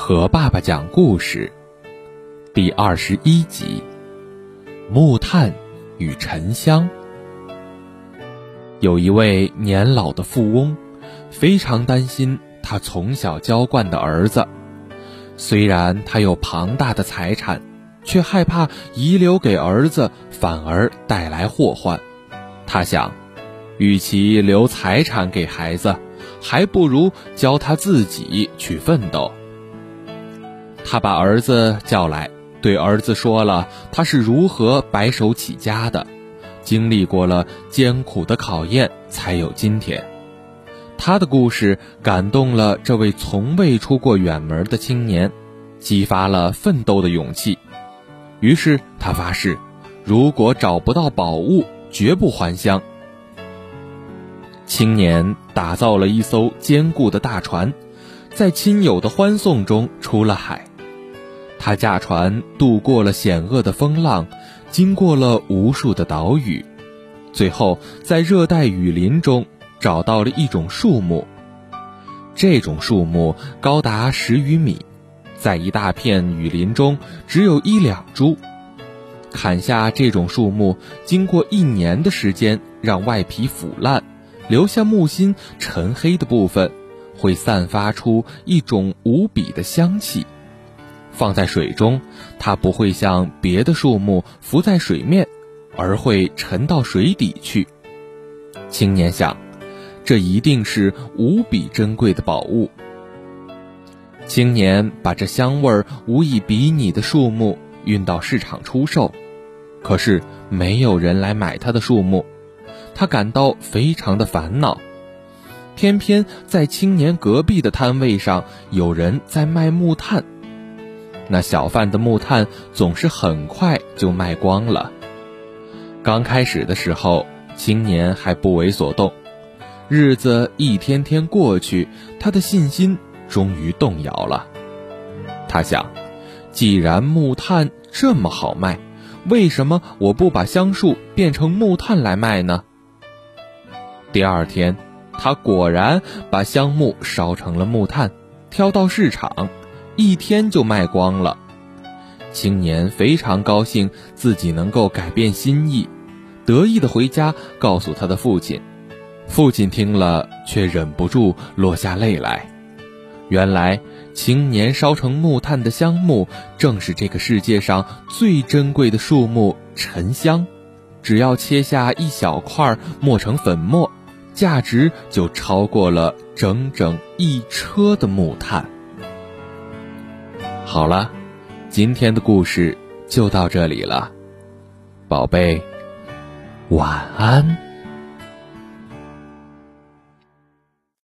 和爸爸讲故事，第二十一集：木炭与沉香。有一位年老的富翁，非常担心他从小娇惯的儿子。虽然他有庞大的财产，却害怕遗留给儿子反而带来祸患。他想，与其留财产给孩子，还不如教他自己去奋斗。他把儿子叫来，对儿子说了他是如何白手起家的，经历过了艰苦的考验，才有今天。他的故事感动了这位从未出过远门的青年，激发了奋斗的勇气。于是他发誓，如果找不到宝物，绝不还乡。青年打造了一艘坚固的大船，在亲友的欢送中出了海。他驾船渡过了险恶的风浪，经过了无数的岛屿，最后在热带雨林中找到了一种树木。这种树木高达十余米，在一大片雨林中只有一两株。砍下这种树木，经过一年的时间，让外皮腐烂，留下木心沉黑的部分，会散发出一种无比的香气。放在水中，它不会像别的树木浮在水面，而会沉到水底去。青年想，这一定是无比珍贵的宝物。青年把这香味儿无以比拟的树木运到市场出售，可是没有人来买他的树木，他感到非常的烦恼。偏偏在青年隔壁的摊位上，有人在卖木炭。那小贩的木炭总是很快就卖光了。刚开始的时候，青年还不为所动，日子一天天过去，他的信心终于动摇了。他想，既然木炭这么好卖，为什么我不把香树变成木炭来卖呢？第二天，他果然把香木烧成了木炭，挑到市场。一天就卖光了，青年非常高兴自己能够改变心意，得意的回家告诉他的父亲。父亲听了却忍不住落下泪来。原来，青年烧成木炭的香木正是这个世界上最珍贵的树木——沉香。只要切下一小块，磨成粉末，价值就超过了整整一车的木炭。好了，今天的故事就到这里了，宝贝，晚安。